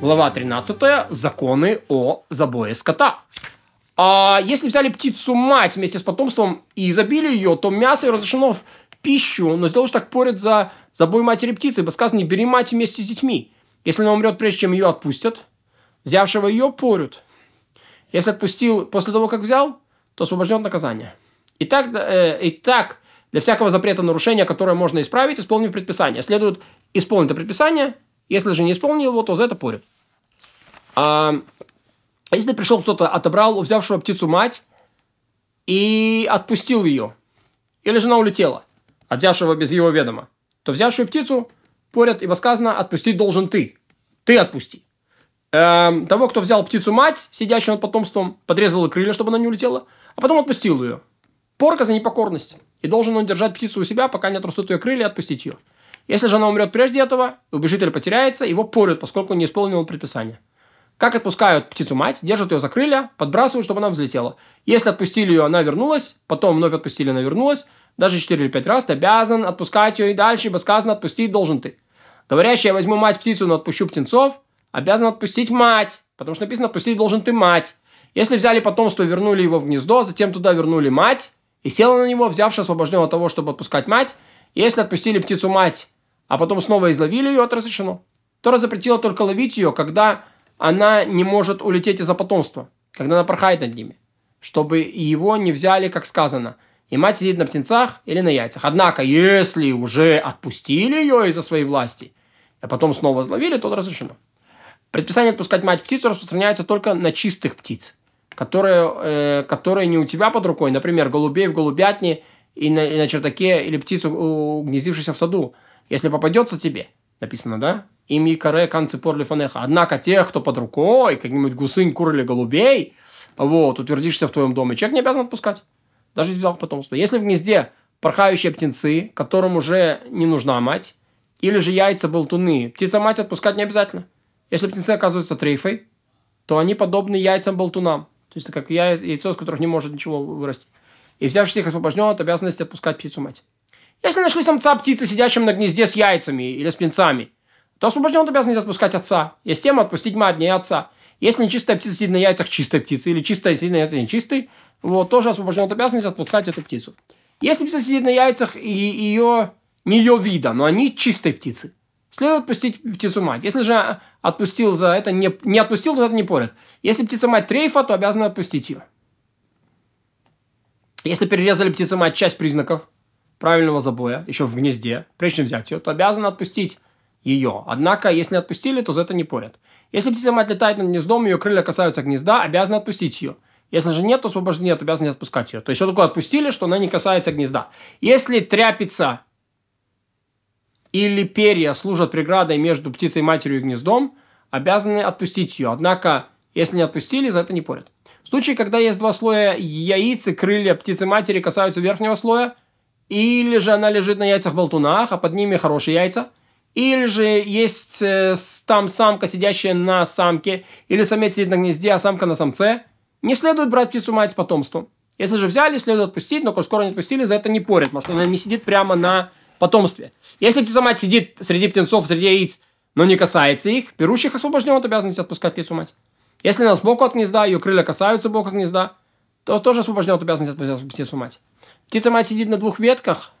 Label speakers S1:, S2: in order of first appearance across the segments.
S1: Глава 13. Законы о забое скота. А если взяли птицу мать вместе с потомством и забили ее, то мясо ее разрешено в пищу, но сделать так поряд за забой матери птицы, ибо сказано, не бери мать вместе с детьми. Если она умрет, прежде чем ее отпустят, взявшего ее порют. Если отпустил после того, как взял, то освобожден от наказания. Итак, э, итак, для всякого запрета нарушения, которое можно исправить, исполнив предписание. Следует исполнить это предписание, если же не исполнил его, то за это порят. А если пришел кто-то, отобрал у взявшего птицу мать и отпустил ее, или жена улетела, от взявшего без его ведома, то взявшую птицу порят, ибо сказано, отпустить должен ты. Ты отпусти. Эм, того, кто взял птицу мать, сидящую над потомством, подрезал крылья, чтобы она не улетела, а потом отпустил ее. Порка за непокорность. И должен он держать птицу у себя, пока не отрастут ее крылья, и отпустить ее. Если же она умрет прежде этого, убежит или потеряется, его порют, поскольку не исполнил предписание. Как отпускают птицу мать, держат ее за крылья, подбрасывают, чтобы она взлетела. Если отпустили ее, она вернулась, потом вновь отпустили, она вернулась, даже 4 или 5 раз, ты обязан отпускать ее и дальше, ибо сказано, отпустить должен ты. Говорящий, я возьму мать птицу, но отпущу птенцов, обязан отпустить мать, потому что написано, отпустить должен ты мать. Если взяли потомство вернули его в гнездо, затем туда вернули мать, и села на него, взявши освобожден от того, чтобы отпускать мать, если отпустили птицу мать, а потом снова изловили ее, это разрешено. Тора запретила только ловить ее, когда она не может улететь из-за потомства, когда она порхает над ними, чтобы его не взяли, как сказано, и мать сидит на птенцах или на яйцах. Однако, если уже отпустили ее из-за своей власти, а потом снова зловили, то разрешено. Предписание отпускать мать птицу распространяется только на чистых птиц, которые, э, которые не у тебя под рукой, например, голубей в голубятне и на, и на чердаке или птицу, угнездившуюся в саду. Если попадется тебе, написано, да? Ими каре канцепор лифанеха. Однако тех, кто под рукой, как-нибудь гусынь, кур или голубей, вот, утвердишься в твоем доме, человек не обязан отпускать. Даже если взял потомство. Если в гнезде порхающие птенцы, которым уже не нужна мать, или же яйца болтуны, птица-мать отпускать не обязательно. Если птенцы оказываются трейфой, то они подобны яйцам болтунам. То есть, это как яйцо, из которых не может ничего вырасти. И взявшись их освобожден от обязанности отпускать птицу-мать. Если нашли самца птицы, сидящим на гнезде с яйцами или с птенцами – то освобожден от обязанности отпускать отца. Есть тема отпустить мать, не отца. Если нечистая птица сидит на яйцах чистой птицы, или чистая сидит на яйцах нечистой, вот, тоже освобожден от обязанности отпускать эту птицу. Если птица сидит на яйцах и ее, не ее вида, но они чистой птицы, следует отпустить птицу мать. Если же отпустил за это, не, не отпустил, то это не порят. Если птица мать трейфа, то обязаны отпустить ее. Если перерезали птица мать часть признаков правильного забоя, еще в гнезде, прежде чем взять ее, то обязаны отпустить ее. Однако, если отпустили, то за это не порят. Если птица-мать летает над гнездом, ее крылья касаются гнезда, обязаны отпустить ее. Если же нет, то освобождение от обязаны отпускать ее. То есть, что такое отпустили, что она не касается гнезда. Если тряпица или перья служат преградой между птицей-матерью и гнездом, обязаны отпустить ее. Однако, если не отпустили, за это не порят. В случае, когда есть два слоя яиц и крылья птицы-матери касаются верхнего слоя, или же она лежит на яйцах-болтунах, а под ними хорошие яйца – или же есть э, там самка, сидящая на самке, или самец сидит на гнезде, а самка на самце, не следует брать птицу мать с потомством. Если же взяли, следует отпустить, но коль скоро не отпустили, за это не порят, потому что она не сидит прямо на потомстве. Если птица мать сидит среди птенцов, среди яиц, но не касается их, берущих освобожден от обязанности отпускать птицу мать. Если она сбоку от гнезда, ее крылья касаются бока гнезда, то тоже освобожден от обязанности отпускать птицу мать. Птица мать сидит на двух ветках,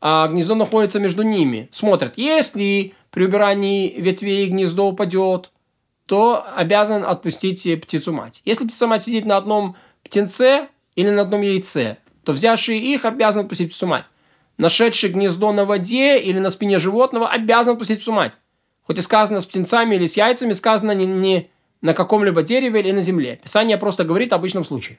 S1: а гнездо находится между ними. Смотрят, если при убирании ветвей гнездо упадет, то обязан отпустить птицу-мать. Если птица-мать сидит на одном птенце или на одном яйце, то взявший их обязан отпустить птицу-мать. Нашедший гнездо на воде или на спине животного обязан отпустить птицу-мать. Хоть и сказано с птенцами или с яйцами, сказано не, не на каком-либо дереве или на земле. Писание просто говорит о обычном случае.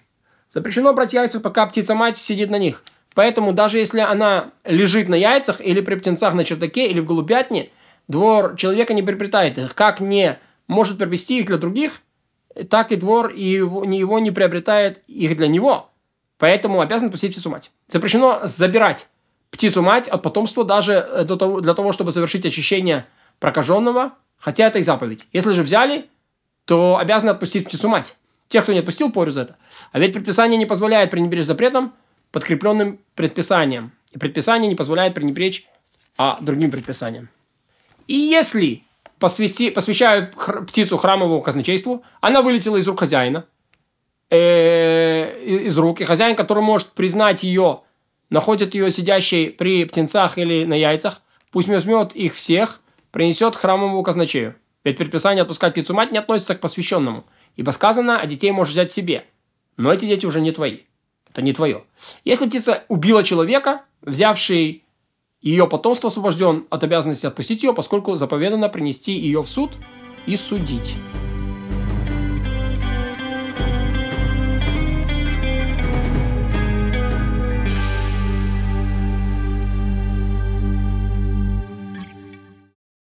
S1: Запрещено брать яйца, пока птица-мать сидит на них – Поэтому даже если она лежит на яйцах или при птенцах на чердаке или в голубятне, двор человека не приобретает их. Как не может приобрести их для других, так и двор и его, его не приобретает их для него. Поэтому обязан пустить птицу мать. Запрещено забирать птицу мать от потомства даже для того, чтобы совершить очищение прокаженного, хотя это и заповедь. Если же взяли, то обязаны отпустить птицу мать. Тех, кто не отпустил, порю за это. А ведь предписание не позволяет пренебречь запретом, подкрепленным предписанием. И предписание не позволяет пренебречь а другим предписаниям. И если посвящи, посвящаю хр- птицу храмовому казначейству, она вылетела из рук хозяина, э, из рук, и хозяин, который может признать ее, находит ее сидящей при птенцах или на яйцах, пусть возьмет их всех, принесет храмовому казначею. Ведь предписание отпускать птицу мать не относится к посвященному, ибо сказано, а детей можешь взять себе. Но эти дети уже не твои. Это не твое. Если птица убила человека, взявший ее потомство освобожден от обязанности отпустить ее, поскольку заповедано принести ее в суд и судить.